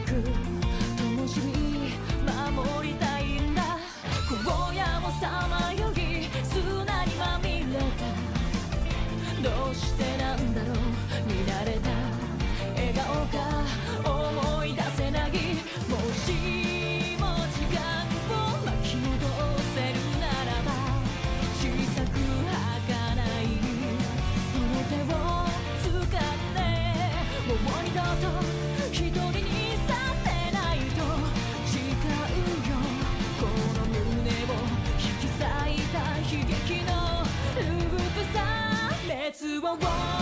くし火守りたいんだ荒野もさまよぎ砂にまみれたどうしてなんだろう見慣れた笑顔が思い出せないもしも時間を巻き戻せるならば小さく儚いその手を掴ってもう二度と光，我。